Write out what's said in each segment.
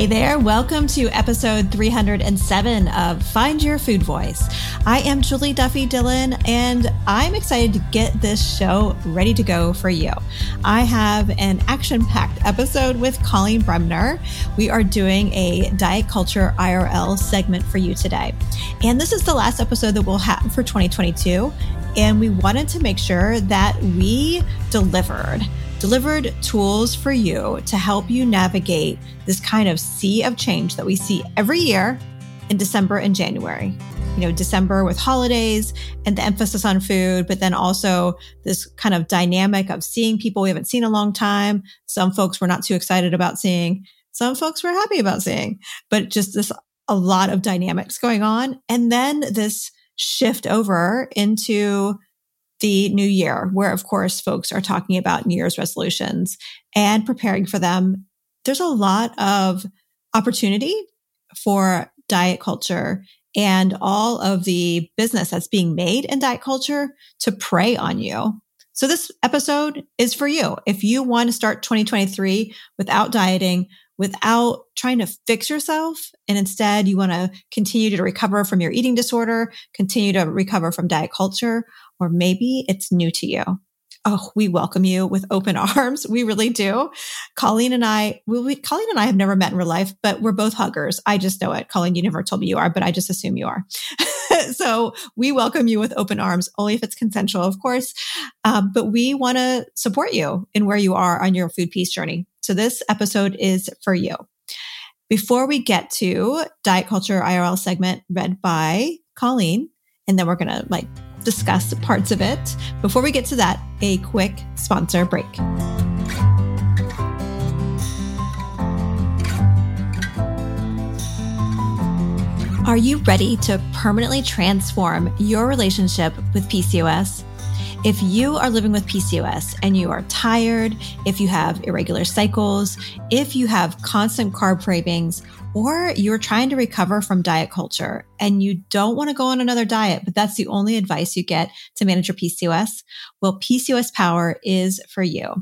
Hey there, welcome to episode 307 of Find Your Food Voice. I am Julie Duffy Dillon, and I'm excited to get this show ready to go for you. I have an action packed episode with Coleen Bremner. We are doing a diet culture IRL segment for you today. And this is the last episode that we'll have for 2022. And we wanted to make sure that we delivered delivered tools for you to help you navigate this kind of sea of change that we see every year in December and January. You know, December with holidays and the emphasis on food, but then also this kind of dynamic of seeing people we haven't seen a long time. Some folks we're not too excited about seeing. Some folks we're happy about seeing, but just this a lot of dynamics going on. And then this shift over into the new year, where of course folks are talking about New Year's resolutions and preparing for them. There's a lot of opportunity for diet culture and all of the business that's being made in diet culture to prey on you. So this episode is for you. If you want to start 2023 without dieting, without trying to fix yourself, and instead you want to continue to recover from your eating disorder, continue to recover from diet culture, or maybe it's new to you. Oh, we welcome you with open arms. We really do. Coleen and I, well, we, Coleen and I have never met in real life, but we're both huggers. I just know it. Coleen, you never told me you are, but I just assume you are. so we welcome you with open arms, only if it's consensual, of course. Um, but we want to support you in where you are on your food peace journey. So this episode is for you. Before we get to Diet Culture IRL segment read by Coleen, and then we're going to like discuss parts of it. Before we get to that, a quick sponsor break. Are you ready to permanently transform your relationship with PCOS? If you are living with PCOS and you are tired, if you have irregular cycles, if you have constant carb cravings, or you're trying to recover from diet culture and you don't want to go on another diet, but that's the only advice you get to manage your PCOS, well, PCOS Power is for you.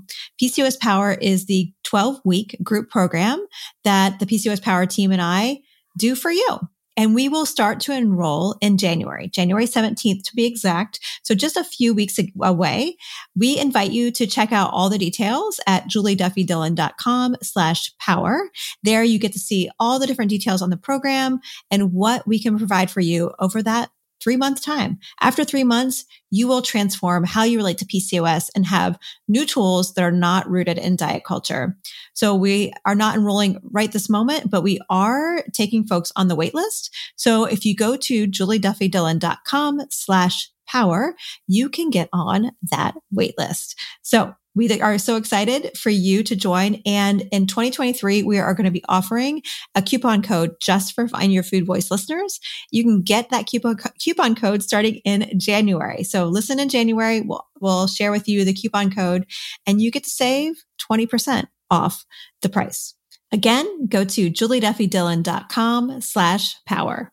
PCOS Power is the 12 week group program that the PCOS Power team and I do for you. And we will start to enroll in January, January 17th to be exact. So just a few weeks away. We invite you to check out all the details at julieduffydillon.com slash power. There you get to see all the different details on the program and what we can provide for you over that three month time. After three months, you will transform how you relate to PCOS and have new tools that are not rooted in diet culture. So we are not enrolling right this moment, but we are taking folks on the wait list. So if you go to julieduffydillon.com slash power, you can get on that wait list. So we are so excited for you to join. And in 2023, we are going to be offering a coupon code just for Find Your Food Voice listeners. You can get that coupon, coupon code starting in January. So listen in January. We'll, we'll share with you the coupon code and you get to save 20% off the price. Again, go to julieduffydillon.com slash power.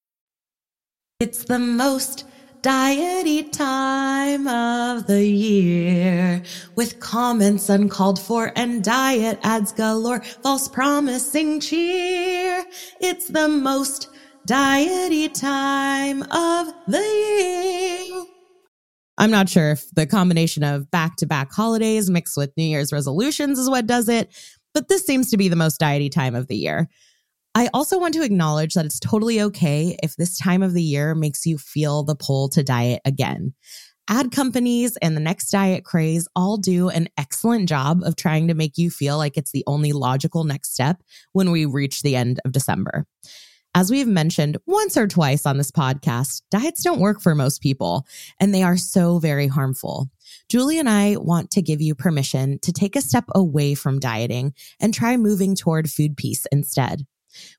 It's the most diety time of the year with comments uncalled for and diet ads galore, false promising cheer. It's the most diety time of the year. I'm not sure if the combination of back to back holidays mixed with New Year's resolutions is what does it, but this seems to be the most diety time of the year. I also want to acknowledge that it's totally okay if this time of the year makes you feel the pull to diet again. Ad companies and the next diet craze all do an excellent job of trying to make you feel like it's the only logical next step when we reach the end of December. As we've mentioned once or twice on this podcast, diets don't work for most people, and they are so very harmful. Julie and I want to give you permission to take a step away from dieting and try moving toward food peace instead.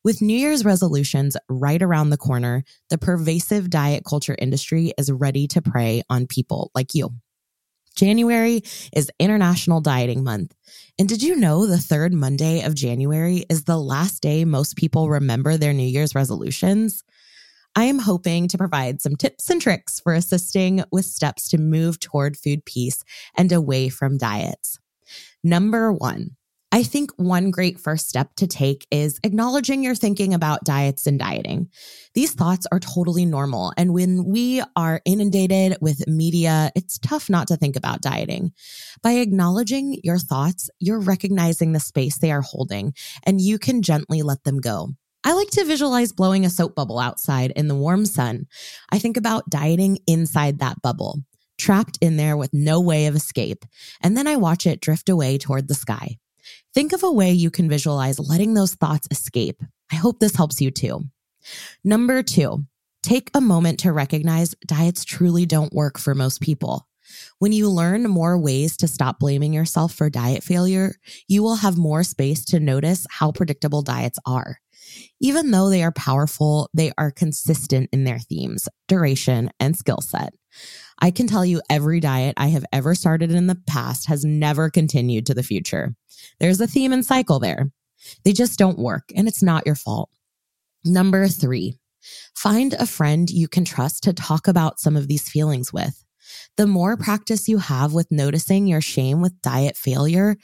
With New Year's resolutions right around the corner, the pervasive diet culture industry is ready to prey on people like you. January is International Dieting Month. And did you know the third Monday of January is the last day most people remember their New Year's resolutions? I am hoping to provide some tips and tricks for assisting with steps to move toward food peace and away from diets. Number one, I think one great first step to take is acknowledging you're thinking about diets and dieting. These thoughts are totally normal. And when we are inundated with media, it's tough not to think about dieting. By acknowledging your thoughts, you're recognizing the space they are holding and you can gently let them go. I like to visualize blowing a soap bubble outside in the warm sun. I think about dieting inside that bubble, trapped in there with no way of escape. And then I watch it drift away toward the sky. Think of a way you can visualize letting those thoughts escape. I hope this helps you too. Number two, take a moment to recognize diets truly don't work for most people. When you learn more ways to stop blaming yourself for diet failure, you will have more space to notice how predictable diets are. Even though they are powerful, they are consistent in their themes, duration, and skill set. I can tell you every diet I have ever started in the past has never continued to the future. There's a theme and cycle there. They just don't work, and it's not your fault. Number three, find a friend you can trust to talk about some of these feelings with. The more practice you have with noticing your shame with diet failure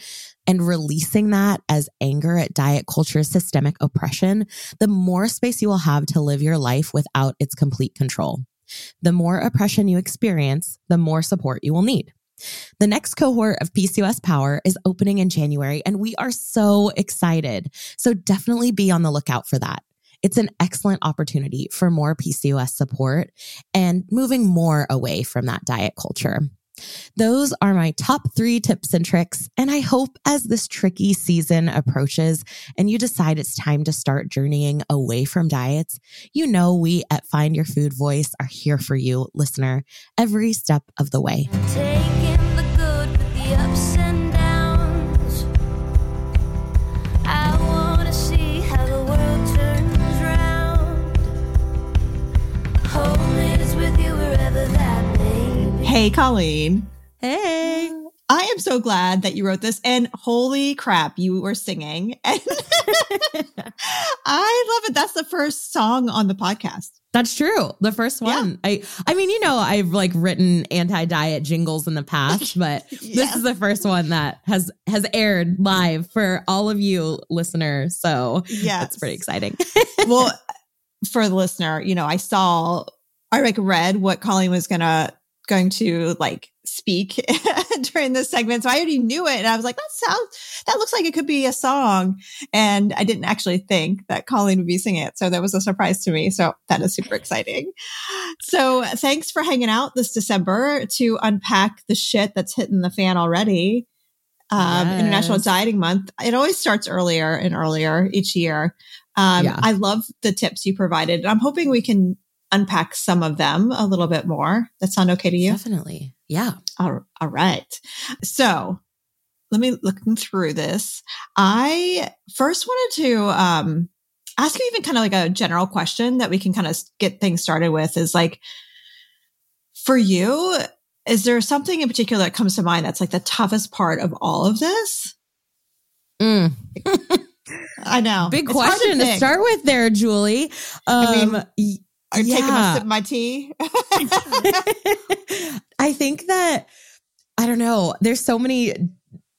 and releasing that as anger at diet culture's systemic oppression, the more space you will have to live your life without its complete control. The more oppression you experience, the more support you will need. The next cohort of PCOS Power is opening in January, and we are so excited. So definitely be on the lookout for that. It's an excellent opportunity for more PCOS support and moving more away from that diet culture. Those are my top three tips and tricks. And I hope as this tricky season approaches and you decide it's time to start journeying away from diets, you know we at Find Your Food Voice are here for you, listener, every step of the way. Hey, Coleen. Hey. I am so glad that you wrote this. And holy crap, you were singing. And I love it. That's the first song on the podcast. That's true. The first one. I I mean, you know, I've like written anti-diet jingles in the past, but this is the first one that has has aired live for all of you listeners. So yeah, it's pretty exciting. well, for the listener, you know, I saw, I like read what Coleen was gonna going to like speak during this segment, so I already knew it, and I was like, that sounds, that looks like it could be a song, and I didn't actually think that Coleen would be singing it, so that was a surprise to me. So that is super exciting. So thanks for hanging out this December to unpack the shit that's hitting the fan already. Um, International Dieting Month. It always starts earlier and earlier each year. Um, Yeah. I love the tips you provided. I'm hoping we can unpack some of them a little bit more. That sound okay to you? Definitely. Yeah. All, all right. So let me looking through this. I first wanted to um, ask you even kind of like a general question that we can kind of get things started with is like, for you, is there something in particular that comes to mind that's like the toughest part of all of this? Mm. I know. Big It's question to, think. start with there, Julie. I mean, Um, y- I'm taking a sip of my tea. I think that I don't know. There's so many.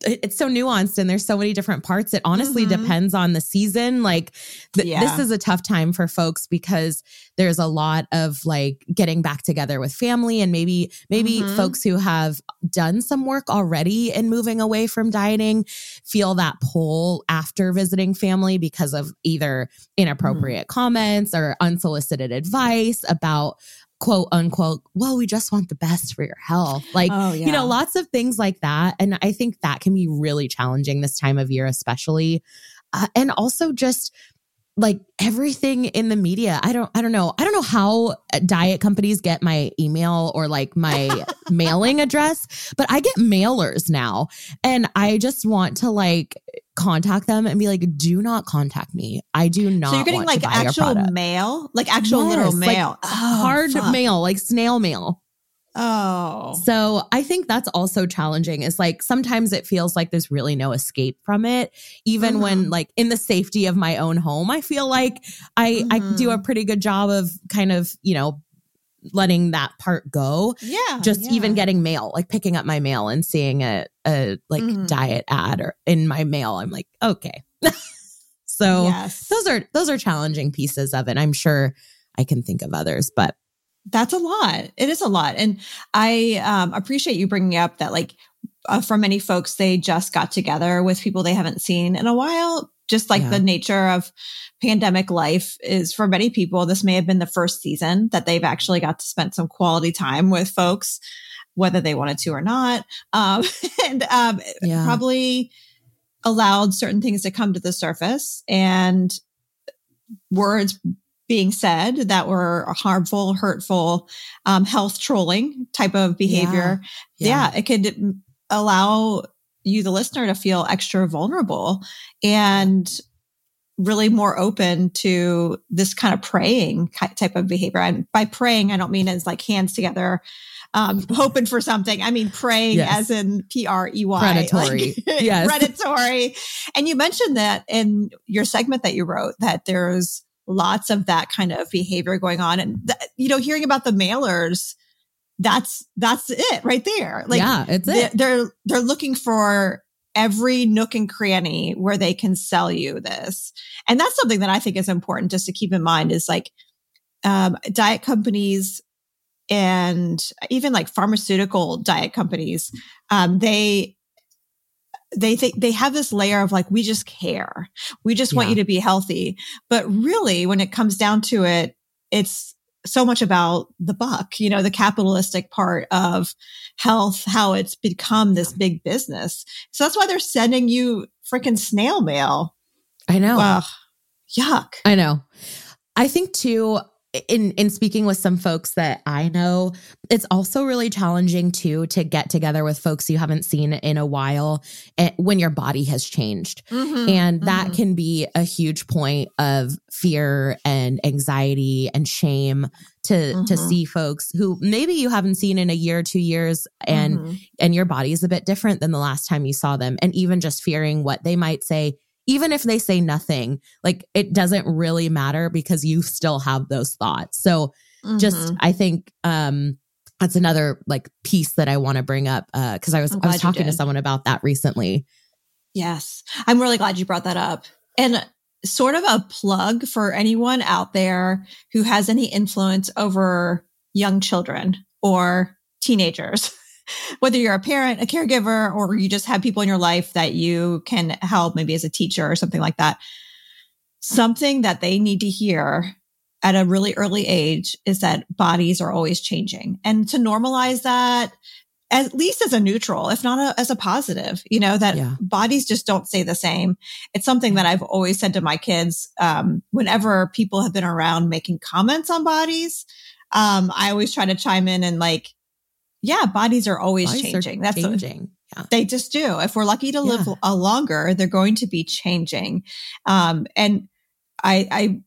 It- It's so nuanced, and there's so many different parts. It honestly Mhm. depends on the season. Like, th- Yeah. this is a tough time for folks because there's a lot of like getting back together with family, and maybe maybe Mhm. folks who have done some work already in moving away from dieting feel that pull after visiting family because of either inappropriate Mm-hmm. comments or unsolicited advice about quote unquote, well, we just want the best for your health. Like, oh, you know, lots of things like that. And I think that can be really challenging this time of year, especially. Uh, and also just like everything in the media. I don't, I don't know. I don't know how uh, diet companies get my email or like my mailing address, but I get mailers now. And I just want to like contact them and be like, do not contact me. I do not so you're getting like to buy your actual mail, like actual literal Yes, like mail, Oh, hard fuck. mail, like snail mail. Oh, So I think that's also challenging. Is like sometimes it feels like there's really no escape from it. Even Mhm. when like in the safety of my own home, I feel like I I do a Mhm. pretty good job of kind of, you know, letting that part go. yeah. Just yeah. even getting mail, like picking up my mail and seeing a a like Mhm. diet ad or in my mail, I'm like, okay. so yes. those are those are challenging pieces of it. I'm sure I can think of others, but That's a lot. It is a lot. And I um, appreciate you bringing up that, like, uh, for many folks, they just got together with people they haven't seen in a while. Just like Yeah. the nature of pandemic life is for many people, this may have been the first season that they've actually got to spend some quality time with folks, whether they wanted to or not. Um, and um, Yeah. probably allowed certain things to come to the surface and words being said that were harmful, hurtful, um, health trolling type of behavior. Yeah. yeah, it could allow you, the listener, to feel extra vulnerable and really more open to this kind of preying type of behavior. And by praying, I don't mean as like hands together, um, hoping for something. I mean preying yes. as in P R E Y. Predatory. Like, yes. predatory. And you mentioned that in your segment that you wrote that there's lots of that kind of behavior going on. And, th- you know, hearing about the mailers, that's, that's it right there. Like, yeah, it's it. They're, they're looking for every nook and cranny where they can sell you this. And that's something that I think is important just to keep in mind is like, um, diet companies and even like pharmaceutical diet companies, um, they, they think they have this layer of like, we just care. We just yeah. want you to be healthy. But really, when it comes down to it, it's so much about the buck, you know, the capitalistic part of health, how it's become this big business. So that's why they're sending you freaking snail mail. I know. Ugh, yuck. I know. I think too, in in speaking with some folks that I know, it's also really challenging too to get together with folks you haven't seen in a while eh, when your body has changed. Mm-hmm, and that mm-hmm. can be a huge point of fear and anxiety and shame to mm-hmm. to see folks who maybe you haven't seen in a year or 2 years and mm-hmm. and your body is a bit different than the last time you saw them and even just fearing what they might say even if they say nothing, like it doesn't really matter because you still have those thoughts. So mm-hmm. just I think um that's another like piece that I want to bring up uh cuz I was I was talking to someone about that recently. Yes. I'm really glad you brought that up. And sort of a plug for anyone out there who has any influence over young children or teenagers. Whether you're a parent, a caregiver, or you just have people in your life that you can help, maybe as a teacher or something like that. Something that they need to hear at a really early age is that bodies are always changing and to normalize that at least as a neutral, if not a, as a positive, you know, that yeah. bodies just don't stay the same. It's something that I've always said to my kids, um, whenever people have been around making comments on bodies. Um, I always try to chime in and like, yeah, bodies are always bodies changing. Are That's changing. yeah. They just do. If we're lucky to live yeah. a longer, they're going to be changing. Um, and I, I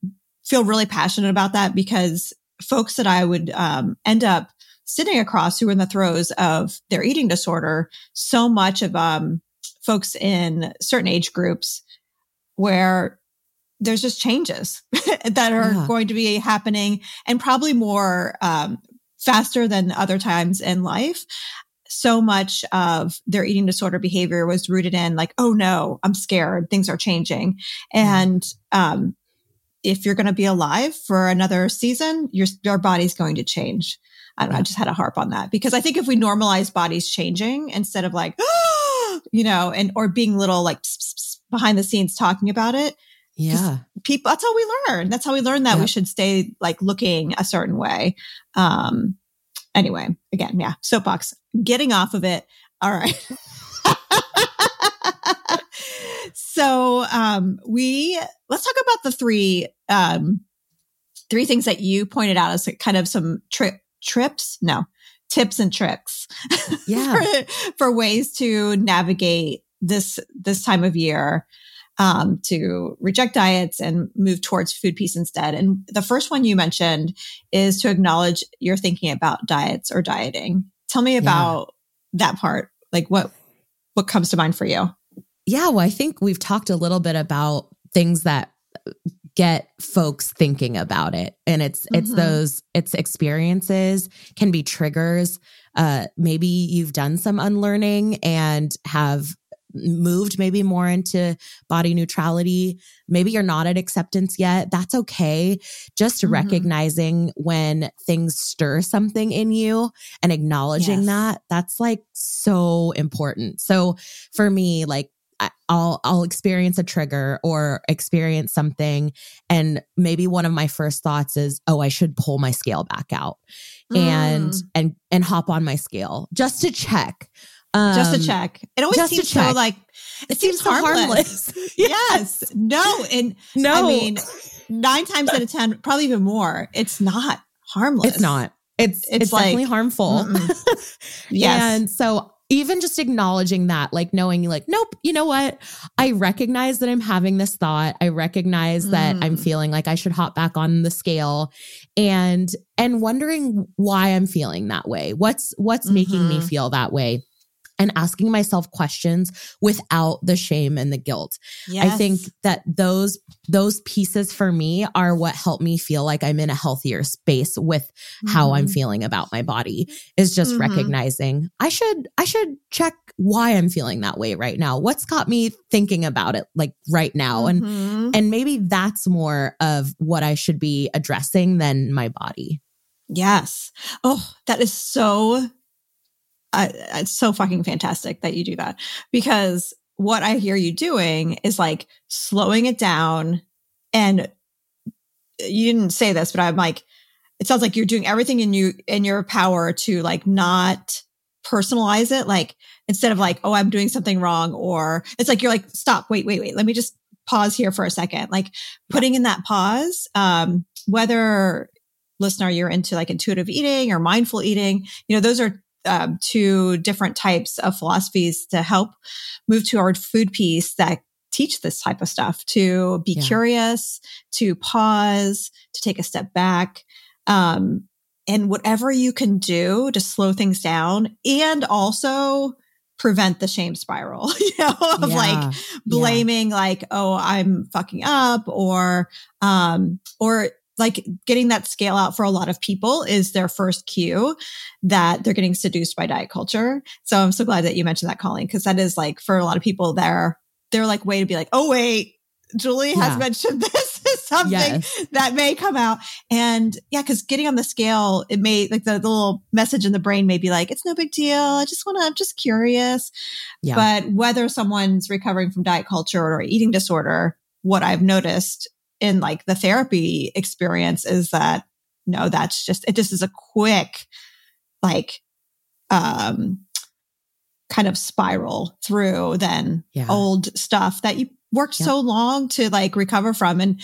feel really passionate about that because folks that I would um, end up sitting across who are in the throes of their eating disorder, so much of um, folks in certain age groups where there's just changes that are yeah. going to be happening and probably more um, faster than other times in life. So much of their eating disorder behavior was rooted in like, oh no, I'm scared. Things are changing. And, um, if you're going to be alive for another season, your, your body's going to change. I don't know. I just had a harp on that because I think if we normalize bodies changing instead of like, you know, and, or being little like behind the scenes talking about it, yeah. People, that's how we learn. That's how we learn that yep. we should stay like looking a certain way. Um, anyway, again, yeah, soapbox, getting off of it. All right. so, um, we, let's talk about the three, um, three things that you pointed out as kind of some trip trips. No, tips and tricks. Yeah. for, for ways to navigate this, this time of year um, to reject diets and move towards food peace instead. And the first one you mentioned is to acknowledge you're thinking about diets or dieting. Tell me about yeah. that part. Like what what comes to mind for you? Yeah, well, I think we've talked a little bit about things that get folks thinking about it and it's mm-hmm. it's those it's experiences can be triggers uh maybe you've done some unlearning and have moved maybe more into body neutrality. Maybe you're not at acceptance yet. That's okay. Just mm-hmm. recognizing when things stir something in you and acknowledging yes. that, that's like so important. So for me, like, I'll I'll experience a trigger or experience something and maybe one of my first thoughts is oh I should pull my scale back out mm. and and and hop on my scale just to check Um, just to check. It always seems so like it, seems, so harmless. yes. No. And No, I mean, nine times out of ten, probably even more, it's not harmless. it's not. It's It's it's, like, definitely harmful. Yes. And so even just acknowledging that, like knowing like, nope, you know what? I recognize that I'm having this thought. I recognize that I'm Mm. feeling like I should hop back on the scale and and wondering why I'm feeling that way. What's what's making me Mhm. feel that way? And asking myself questions without the shame and the guilt. I think that those those pieces for me are what help me feel like I'm in a healthier space with how I'm Mhm. feeling about my body is just Mhm. recognizing I should I should check why I'm feeling that way right now. What's got me thinking about it like right now and Mhm. and maybe that's more of what I should be addressing than my body. Yes. Oh, that is so, uh, it's so fucking fantastic that you do that because what I hear you doing is like slowing it down. And you didn't say this, but I'm like, it sounds like you're doing everything in you, in your power to like not personalize it. Like instead of like, oh, I'm doing something wrong, or it's like, you're like, stop, wait, wait, wait. Let me just pause here for a second. Like putting in that pause, um, whether listener you're into like intuitive eating or mindful eating you know those are um, two different types of philosophies to help move toward food peace that teach this type of stuff to be Yeah. curious to pause to take a step back um, and whatever you can do to slow things down and also prevent the shame spiral you know of like Yeah. blaming like oh i'm fucking up or um or like getting that scale out for a lot of people is their first cue that they're getting seduced by diet culture so i'm so glad that you mentioned that coleen because that is like for a lot of people they're they're like way to be like oh wait julie has Yeah. mentioned this is something Yes. that may come out and yeah because getting on the scale it may like the, the little message in the brain may be like it's no big deal i just want to i'm just curious Yeah. but whether someone's recovering from diet culture or eating disorder, what I've noticed in like the therapy experience is that no, that's just, it just is a quick, like, um, kind of spiral through then Yeah. old stuff that you worked Yep. so long to like recover from. And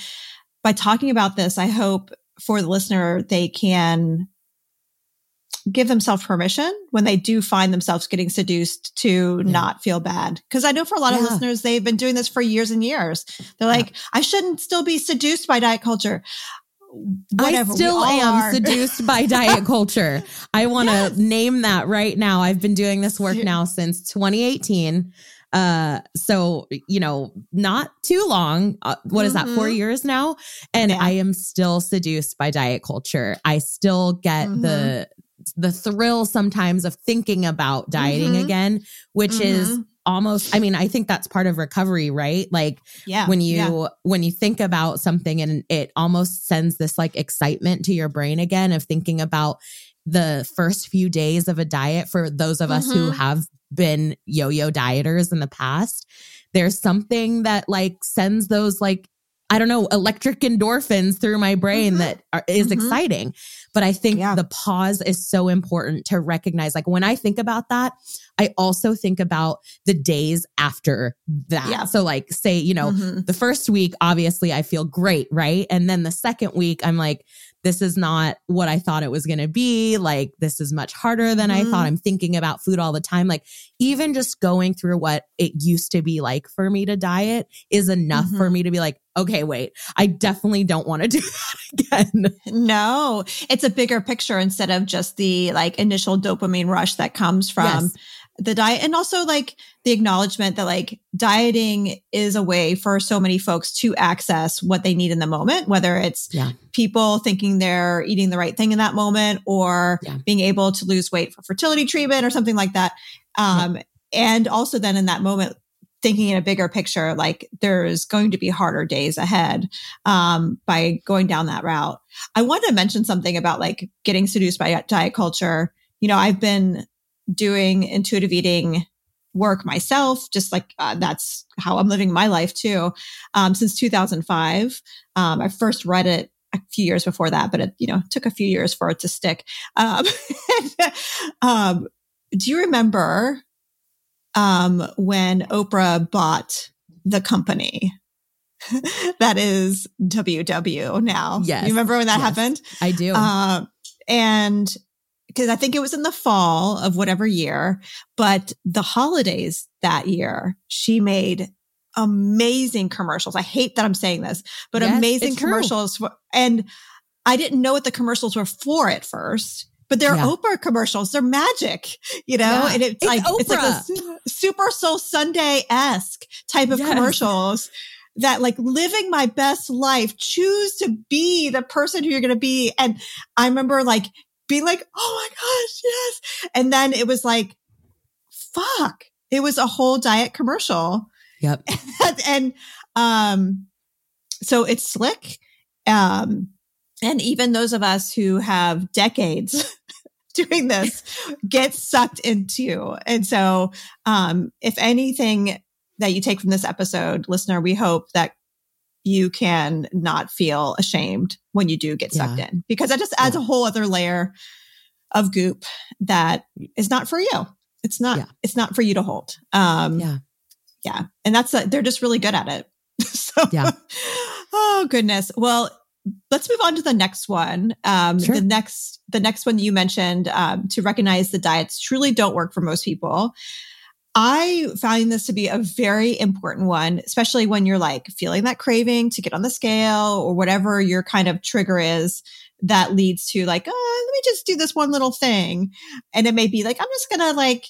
by talking about this, I hope for the listener, they can give themselves permission when they do find themselves getting seduced to Yeah. not feel bad. Cause I know for a lot of listeners, they've been doing this for years and years. They're like, I shouldn't still be seduced by diet culture. Whatever. I still am are. seduced by diet culture. I want to Yes. name that right now. I've been doing this work now since 2018. Uh, so you know, not too long. Uh, what is that? Four Mhm. years now, and Yeah. I am still seduced by diet culture. I still get the the thrill sometimes of thinking about dieting Mhm. again, which is Mhm. almost. I mean, I think that's part of recovery, right? Like yeah. when you yeah. when you think about something and it almost sends this like excitement to your brain again of thinking about the first few days of a diet for those of us who Mhm. have been yo-yo dieters in the past there's something that like sends those like I don't know, electric endorphins through my brain Mhm. that are, is Mhm. exciting. But I think Yeah. the pause is so important to recognize. Like when I think about that, I also think about the days after that. Yeah. So, like, say, you know, Mhm. the first week, obviously, I feel great, right? And then the second week, I'm like, this is not what I thought it was going to be. Like, this is much harder than I Mhm. thought. I'm thinking about food all the time. Like, even just going through what it used to be like for me to diet is enough for Mhm. me to be like, okay, wait, I definitely don't want to do that again. No, it's a bigger picture instead of just the like initial dopamine rush that comes from Yes. The diet. And also like the acknowledgement that like dieting is a way for so many folks to access what they need in the moment, whether it's Yeah. people thinking they're eating the right thing in that moment or Yeah. being able to lose weight for fertility treatment or something like that. Um, and also then in that moment, thinking in a bigger picture, like there's going to be harder days ahead um, by going down that route. I wanted to mention something about like getting seduced by diet culture. You know, I've been doing intuitive eating work myself, just like uh, that's how I'm living my life too, um, since 2005. Um, I first read it a few years before that, but it, you know, took a few years for it to stick. Um, um, do you remember um, when Oprah bought the company that is WW now. Yes. You remember when that Yes. happened? I do. Uh, and because I think it was in the fall of whatever year, but the holidays that year, she made amazing commercials. I hate that I'm saying this, but Yes, amazing commercials. For, and I didn't know what the commercials were for at first. But they're Yeah. Oprah commercials. They're magic, you know, Yeah. and it's, It's like it's like a Oprah. Super Soul Sunday esque type of Yes. commercials that like living my best life, choose to be the person who you're going to be. And I remember like being like, oh my gosh, yes. And then it was like, fuck, it was a whole diet commercial. yep. and, um, so it's slick. Um, and even those of us who have decades doing this get sucked into. And so, um, if anything that you take from this episode, listener, we hope that you can not feel ashamed when you do get sucked Yeah. in because that just adds Yeah. a whole other layer of goop that is not for you. It's not, Yeah. it's not for you to hold. Um, Yeah. yeah. And that's, uh, they're just really good at it. so, Yeah. oh goodness. Well, let's move on to the next one. Um, Sure. the next, the next one you mentioned, um, to recognize the diets truly don't work for most people. I find this to be a very important one, especially when you're like feeling that craving to get on the scale or whatever your kind of trigger is that leads to like, oh, let me just do this one little thing. And it may be like, I'm just going to like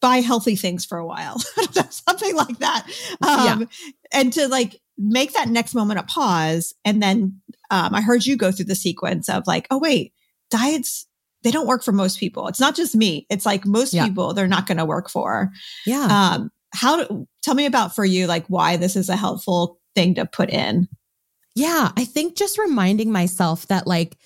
buy healthy things for a while, something like that. Um, And to like make that next moment a pause. And then um, I heard you go through the sequence of like, oh, wait, diets, they don't work for most people. It's not just me. It's like most Yeah. people, they're not going to work for. Yeah. Um, how, do- tell me about for you, like why this is a helpful thing to put in. Yeah, I think just reminding myself that like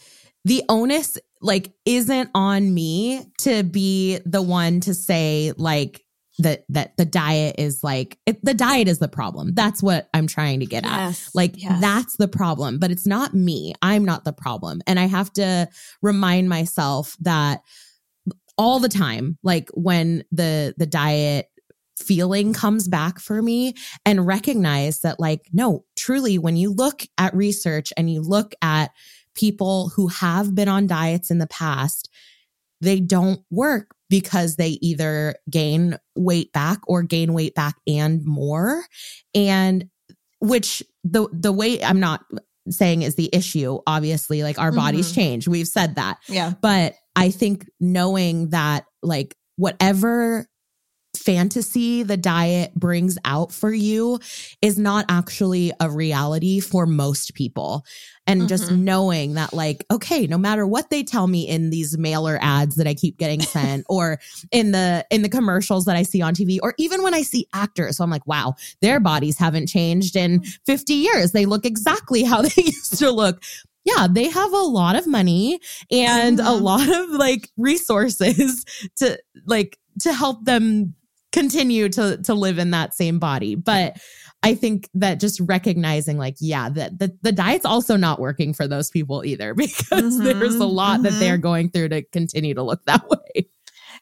the onus like isn't on me to be the one to say like that that the diet is like it, the diet is the problem. That's what I'm trying to get at. Like yes. that's the problem, but it's not me. I'm not the problem. And I have to remind myself that all the time like when the the diet feeling comes back for me and recognize that like no, truly when you look at research and you look at people who have been on diets in the past, they don't work because they either gain weight back or gain weight back and more. And which the the weight I'm not saying is the issue, obviously, like our bodies Mhm. change. We've said that. Yeah. But I think knowing that like whatever fantasy the diet brings out for you is not actually a reality for most people. And just Mhm. knowing that, like, okay, no matter what they tell me in these mailer ads that I keep getting sent or in the in the commercials that I see on TV, or even when I see actors, so I'm like, wow, their bodies haven't changed in 50 years. They look exactly how they used to look yeah, they have a lot of money and a Mhm. lot of like resources to like to help them continue to to live in that same body. But I think that just recognizing like yeah, that the, the diet's also not working for those people either because Mhm, there's a lot that mhm. they're going through to continue to look that way.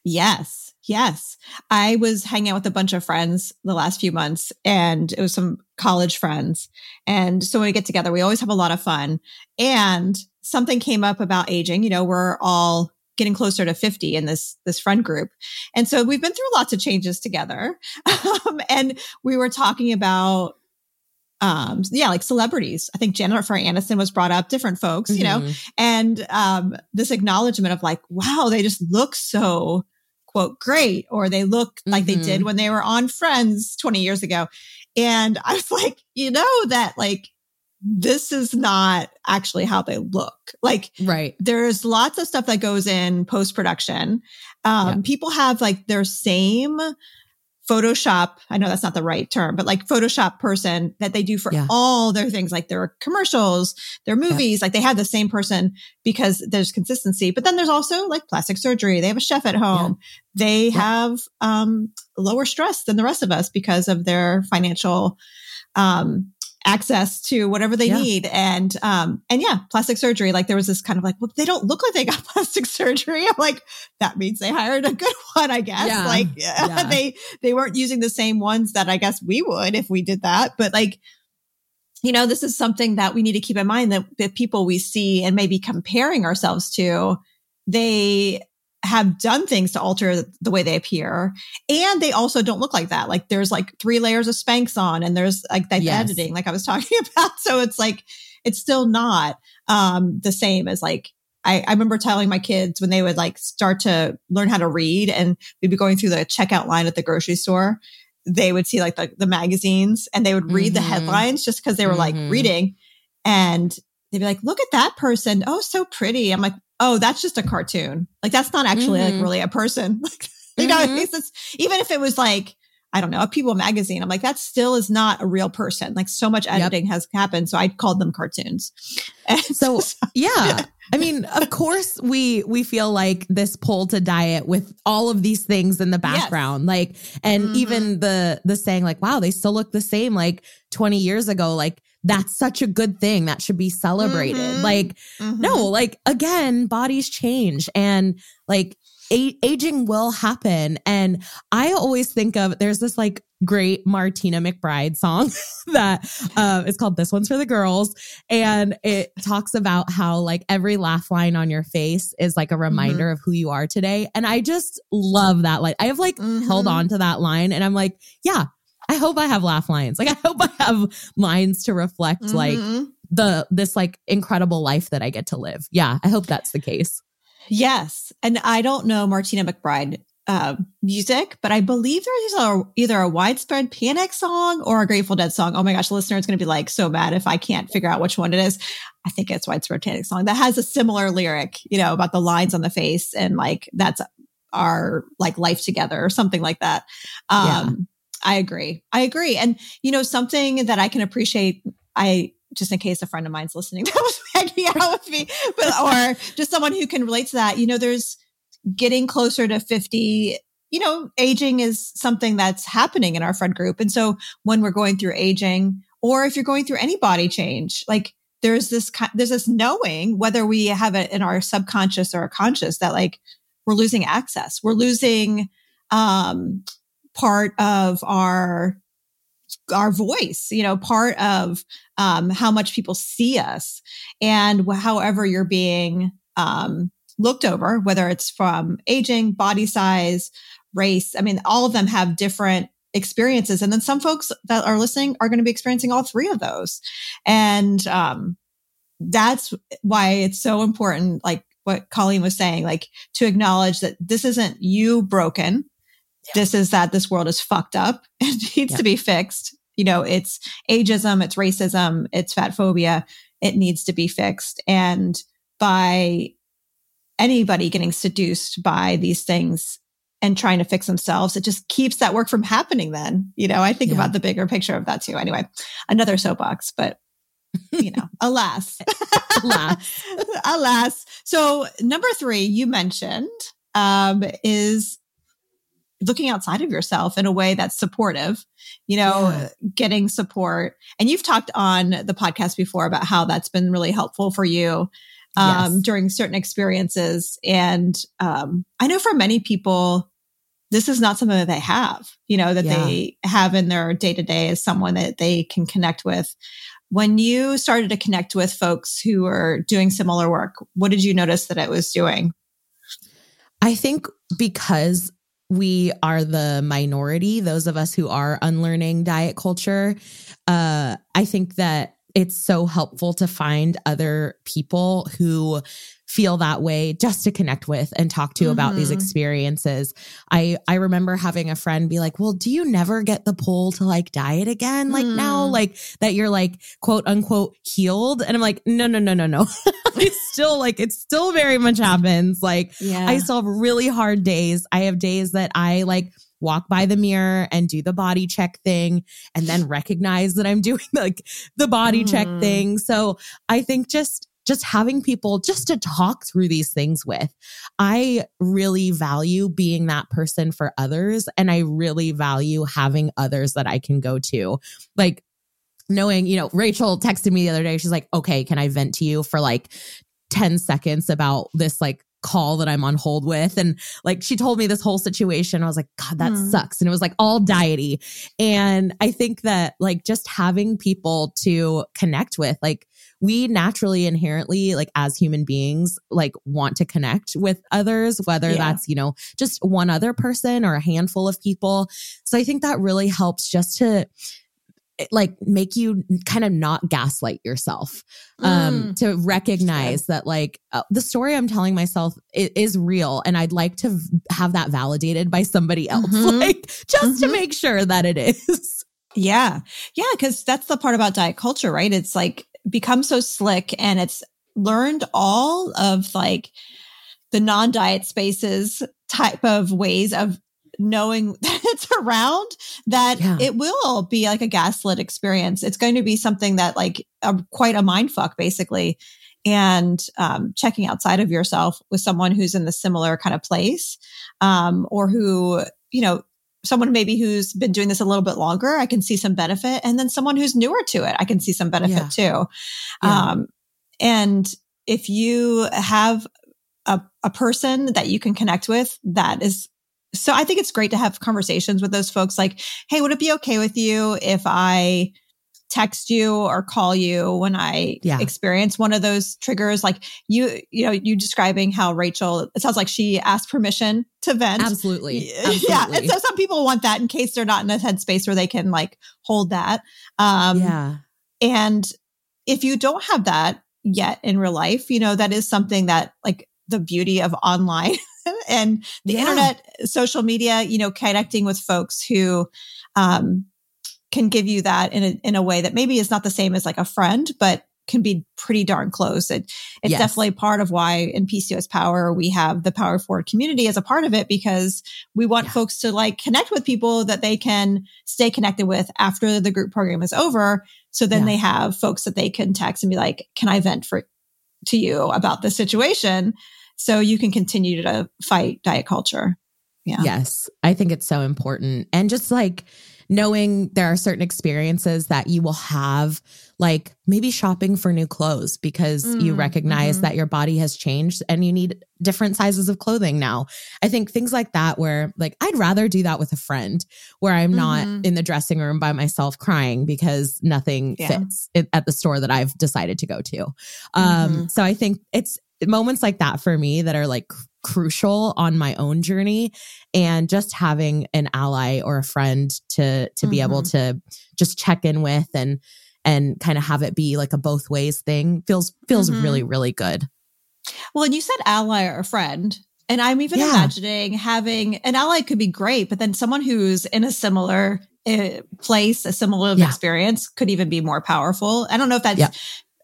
Yes. Yes. I was hanging out with a bunch of friends the last few months and it was some college friends. And so when we get together, we always have a lot of fun. And something came up about aging. You know, we're all getting closer to 50 in this, this friend group. And so we've been through lots of changes together. Um, and we were talking about, um, yeah, like celebrities. I think Jennifer Aniston was brought up, different folks, you know, Mhm. and um, this acknowledgement of like, wow, they just look so quote great, or they look like they did when they were on Friends 20 years ago. And I was like, you know, that like this is not actually how they look. Like right. there's lots of stuff that goes in post production. Um, Yeah. People have like their same Photoshop. I know that's not the right term, but like Photoshop person that they do for Yeah. all their things, like their commercials, their movies. Like they have the same person because there's consistency. But then there's also like plastic surgery. They have a chef at home. They have um, lower stress than the rest of us because of their financial um, access to whatever they Yeah. need. And, um, and yeah, plastic surgery. Like there was this kind of like, well, they don't look like they got plastic surgery. I'm like, that means they hired a good one, I guess. Yeah. Like Yeah. they, they weren't using the same ones that I guess we would if we did that. But like, you know, this is something that we need to keep in mind that the people we see and maybe comparing ourselves to, they have done things to alter the way they appear. And they also don't look like that. Like there's like three layers of Spanx on and there's like that Yes. editing, like I was talking about. So it's like, it's still not, um, the same as like, I, I remember telling my kids when they would like start to learn how to read and we'd be going through the checkout line at the grocery store. They would see like the, the magazines and they would read the Mhm. headlines just because they were like Mhm. reading and they'd be like, look at that person. Oh, so pretty. I'm like, oh, that's just a cartoon. Like that's not actually like Mhm. really a person. Like, you know, Mhm. it's just, even if it was like, I don't know, a People magazine, I'm like, that still is not a real person. Like so much Yep. editing has happened. So I called them cartoons. And So yeah. I mean, of course we we feel like this pull to diet with all of these things in the background. Like and Mhm. even the the saying like, wow, they still look the same like 20 years ago. Like that's such a good thing. That should be celebrated. Mhm. Like, Mhm. no, like again, bodies change and like a- aging will happen. And I always think of there's this like great Martina McBride song that uh, it's called This One's for the Girls. And it talks about how like every laugh line on your face is like a reminder of who you are today. And I just love that. Like I have like held Mhm. on to that line and I'm like, yeah, I hope I have laugh lines. Like I hope I have lines to reflect like Mhm. the this like incredible life that I get to live. Yeah, I hope that's the case. Yes. And I don't know Martina McBride uh, music, but I believe there's a, either a Widespread Panic song or a Grateful Dead song. Oh my gosh, the listener is going to be like so mad if I can't figure out which one it is. I think it's Widespread Panic song that has a similar lyric, you know, about the lines on the face and like that's our like life together or something like that. Um, Yeah. I agree. I agree. And you know, something that I can appreciate, I just in case a friend of mine's listening that was hanging out with me, but or just someone who can relate to that. You know, there's getting closer to 50. You know, aging is something that's happening in our friend group. And so when we're going through aging, or if you're going through any body change, like there's this, there's this knowing whether we have it in our subconscious or our conscious that like we're losing access. We're losing, um, part of our our voice you know part of um how much people see us and however you're being um looked over whether it's from aging body size race i mean all of them have different experiences. And then some folks that are listening are going to be experiencing all three of those. And um that's why it's so important like what coleen was saying like to acknowledge that this isn't you broken this is that this world is fucked up and needs Yeah. to be fixed. You know, it's ageism, it's racism, it's fat phobia. It needs to be fixed. And by anybody getting seduced by these things and trying to fix themselves, it just keeps that work from happening then. You know, I think Yeah. about the bigger picture of that too. Anyway, another soapbox, but you know, alas. Alas. alas. So number three, you mentioned, um, is looking outside of yourself in a way that's supportive, you know, Yeah. getting support. And you've talked on the podcast before about how that's been really helpful for you um, Yes. during certain experiences. And um, I know for many people, this is not something that they have, you know, that Yeah. they have in their day to day as someone that they can connect with. When you started to connect with folks who are doing similar work, what did you notice that it was doing? I think because we are the minority, those of us who are unlearning diet culture, uh, I think that it's so helpful to find other people who feel that way just to connect with and talk to about these Mhm. experiences. I I remember having a friend be like, "Well, do you never get the pull to like diet again like now Mm. like that you're like quote unquote healed?" And I'm like, "No, no, no, no, no. it's still like it still very much happens. Like Yeah. I still have really hard days. I have days that I like walk by the mirror and do the body check thing and then recognize that I'm doing like the body check Mhm. thing. So I think just just having people just to talk through these things with. I really value being that person for others and I really value having others that I can go to. Like knowing, you know, Rachel texted me the other day. She's like, okay, can I vent to you for like 10 seconds about this like call that I'm on hold with. And like she told me this whole situation. I was like, God, that Mm. sucks. And it was like all diety. And I think that like just having people to connect with, like we naturally inherently, like as human beings, like want to connect with others, whether Yeah. that's, you know, just one other person or a handful of people. So I think that really helps just to like make you kind of not gaslight yourself um Mm. to recognize that like uh, the story i'm telling myself i- is real and i'd like to have that validated by somebody else Mhm. like just to Mhm. make sure that it is Yeah. Yeah. Cause that's the part about diet culture, right? It's like become so slick and it's learned all of like the non diet spaces type of ways of knowing that it's around that Yeah. it will be like a gaslit experience. It's going to be something that like a, quite a mind fuck basically. And um, checking outside of yourself with someone who's in the similar kind of place, um, or who, you know, someone maybe who's been doing this a little bit longer, I can see some benefit. And then someone who's newer to it, I can see some benefit too. Yeah. Um, and if you have a, a person that you can connect with, that is so I think it's great to have conversations with those folks like, hey, would it be okay with you if I text you or call you when I Yeah. experience one of those triggers? Like you, you know, you describing how Rachel, it sounds like she asked permission to vent. absolutely Yeah. And so some people want that in case they're not in a headspace where they can like hold that. Um, yeah and if you don't have that yet in real life, you know, that is something that like the beauty of online and the Yeah. internet, social media, you know, connecting with folks who, um, can give you that in a, in a way that maybe is not the same as like a friend, but can be pretty darn close. It, it's Yes. definitely part of why in PCOS Power we have the Power Forward community as a part of it because we want Yeah. folks to like connect with people that they can stay connected with after the group program is over. So then Yeah. they have folks that they can text and be like, "Can I vent for to you about this situation?" So you can continue to fight diet culture. Yeah. Yes, I think it's so important. And just like knowing there are certain experiences that you will have, like maybe shopping for new clothes because you Mm, recognize mhm. that your body has changed and you need different sizes of clothing now. I think things like that, where like I'd rather do that with a friend where I'm not Mhm. in the dressing room by myself crying because nothing Yeah. fits at the store that I've decided to go to. Um, Mhm. So I think it's moments like that for me that are like crucial on my own journey and just having an ally or a friend to to be able to just check in with and and kind of have it be like a both ways thing feels feels Mhm. really really good Well, and you said ally or friend. And I'm even Yeah. imagining having an ally could be great, but then someone who's in a similar uh, place, a similar Yeah. experience could even be more powerful. I don't know if that's, Yeah.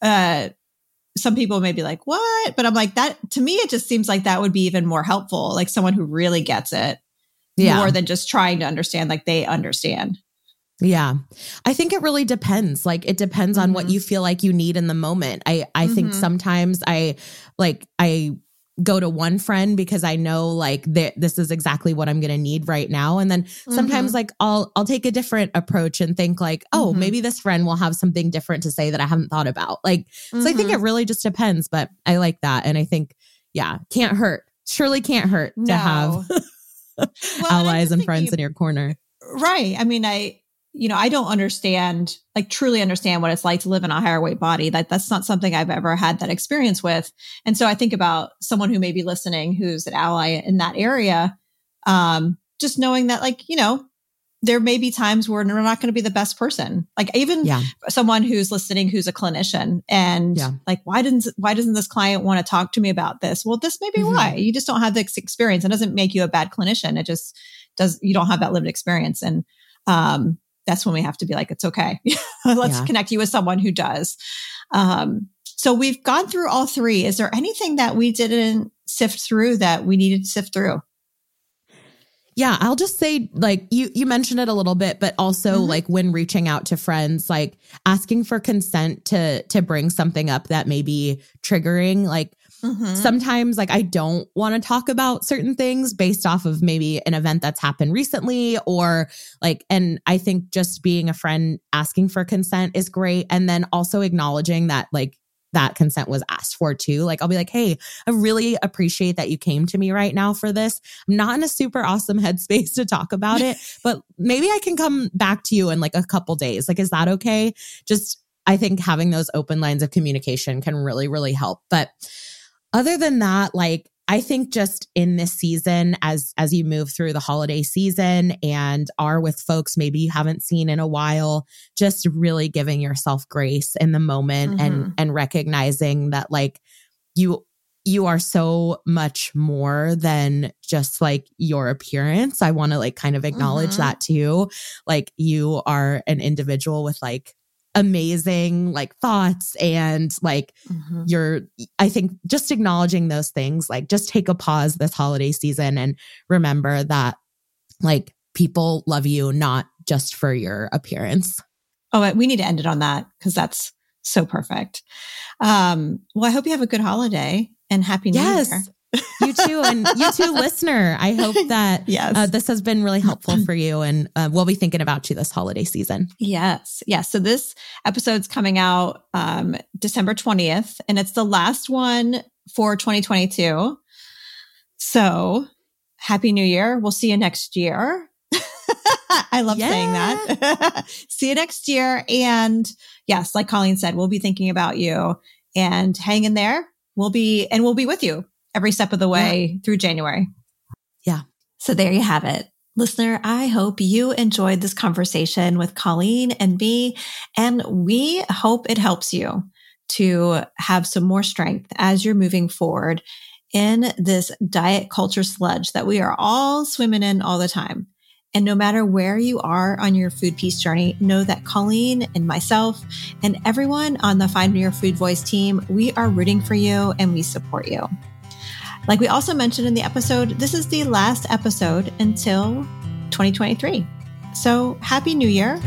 uh, some people may be like, what? But I'm like, that to me, it just seems like that would be even more helpful. Like someone who really gets it yeah more than just trying to understand, like they understand. Yeah. I think it really depends. Like it depends on what Mhm. you feel like you need in the moment. I I think Mhm. sometimes I like I go to one friend because I know like th- this is exactly what I'm going to need right now and then sometimes Mhm. like I'll I'll take a different approach and think like, "Oh, Mhm. maybe this friend will have something different to say that I haven't thought about." Like so I think Mhm. it really just depends, but I like that and I think yeah, can't hurt. Surely can't hurt to have Well, allies and friends thinking- in your corner. Right. I mean, I, you know, I don't understand, like truly understand what it's like to live in a higher weight body. That that's not something I've ever had that experience with. And so I think about someone who may be listening who's an ally in that area. Um, just knowing that like, you know, there may be times where we're not going to be the best person. Like even Yeah. someone who's listening who's a clinician and Yeah. like why didn't why doesn't this client want to talk to me about this well this may be Mhm. why you just don't have the ex- experience it doesn't make you a bad clinician it just does you don't have that lived experience and um that's when we have to be like it's okay let's Yeah. connect you with someone who does um so we've gone through all three is there anything that we didn't sift through that we needed to sift through Yeah, I'll just say like you you mentioned it a little bit, but also Mhm. like when reaching out to friends, like asking for consent to to bring something up that may be triggering, like Mm-hmm. Sometimes, like, I don't want to talk about certain things based off of maybe an event that's happened recently, or like, and I think just being a friend asking for consent is great. And then also acknowledging that, like, that consent was asked for too. Like, I'll be like, hey, I really appreciate that you came to me right now for this. I'm not in a super awesome headspace to talk about it, but maybe I can come back to you in like a couple days. Like, is that okay? Just, I think having those open lines of communication can really, really help. But other than that, like, I think just in this season, as as you move through the holiday season and are with folks maybe you haven't seen in a while, just really giving yourself grace in the moment mm-hmm. and and recognizing that like you you are so much more than just like your appearance. I want to like kind of acknowledge mm-hmm. that too. Like you are an individual with like amazing like thoughts and like mm-hmm. you're i think just acknowledging those things like just take a pause this holiday season and remember that like people love you not just for your appearance oh we need to end it on that because that's so perfect um well i hope you have a good holiday and happy new yes. year you too, and you too, listener. I hope that yes. Uh, this has been really helpful for you, and uh, we'll be thinking about you this holiday season. Yes, yes. So this episode's coming out um, December twentieth, and it's the last one for 2022. So, happy New Year! We'll see you next year. I love yeah. saying that. see you next year, and yes, like Coleen said, we'll be thinking about you and hang in there. We'll be and we'll be with you every step of the way yeah. through January. Yeah. So there you have it. Listener, I hope you enjoyed this conversation with Coleen and me, and we hope it helps you to have some more strength as you're moving forward in this diet culture sludge that we are all swimming in all the time. And no matter where you are on your food peace journey, know that Coleen and myself and everyone on the Find Your Food Voice team, we are rooting for you and we support you. Like we also mentioned in the episode, this is the last episode until 2023. So happy new year.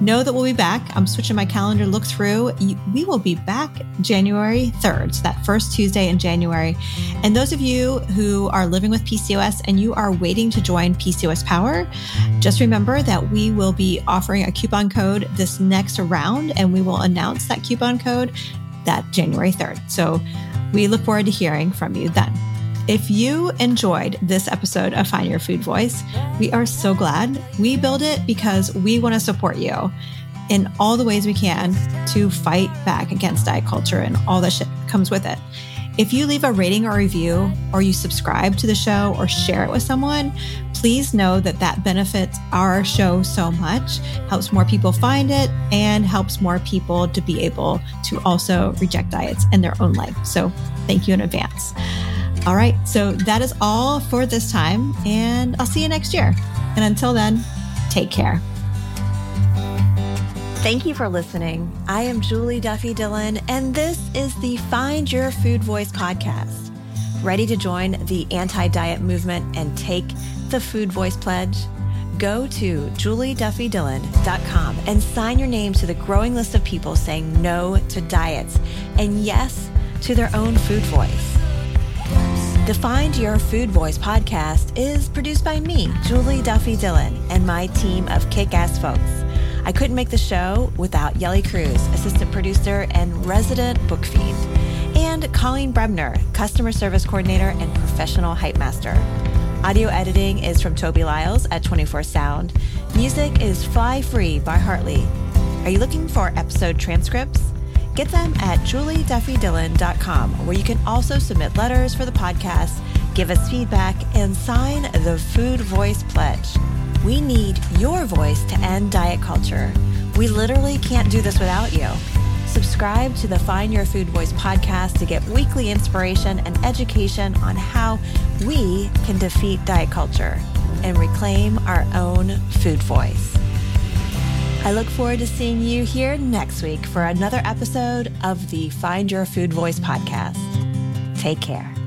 Know that we'll be back. I'm switching my calendar, look through. We will be back January 3rd, so that first Tuesday in January. And those of you who are living with PCOS and you are waiting to join PCOS Power, just remember that we will be offering a coupon code this next round, and we will announce that coupon code that January 3rd. So we look forward to hearing from you then. If you enjoyed this episode of Find Your Food Voice, we are so glad. We build it because we want to support you in all the ways we can to fight back against diet culture and all the shit that comes with it. If you leave a rating or review, or you subscribe to the show or share it with someone, please know that that benefits our show so much, helps more people find it, and helps more people to be able to also reject diets in their own life. So thank you in advance. All right. So that is all for this time, and I'll see you next year. And until then, take care. Thank you for listening. I am Julie Duffy Dillon, and this is the Find Your Food Voice podcast. Ready to join the anti diet movement and take the Food Voice Pledge? Go to julieduffydillon.com and sign your name to the growing list of people saying no to diets and yes to their own food voice. The Find Your Food Voice podcast is produced by me, Julie Duffy Dillon, and my team of kick ass folks. I couldn't make the show without Yelly Cruz, assistant producer and resident book fiend, and Coleen Brebner, customer service coordinator and professional hype master. Audio editing is from Toby Lyles at 24 Sound. Music is Fly Free by Hartley. Are you looking for episode transcripts? Get them at julieduffydillon.com, where you can also submit letters for the podcast, give us feedback, and sign the Food Voice Pledge. We need your voice to end diet culture. We literally can't do this without you. Subscribe to the Find Your Food Voice podcast to get weekly inspiration and education on how we can defeat diet culture and reclaim our own food voice. I look forward to seeing you here next week for another episode of the Find Your Food Voice podcast. Take care.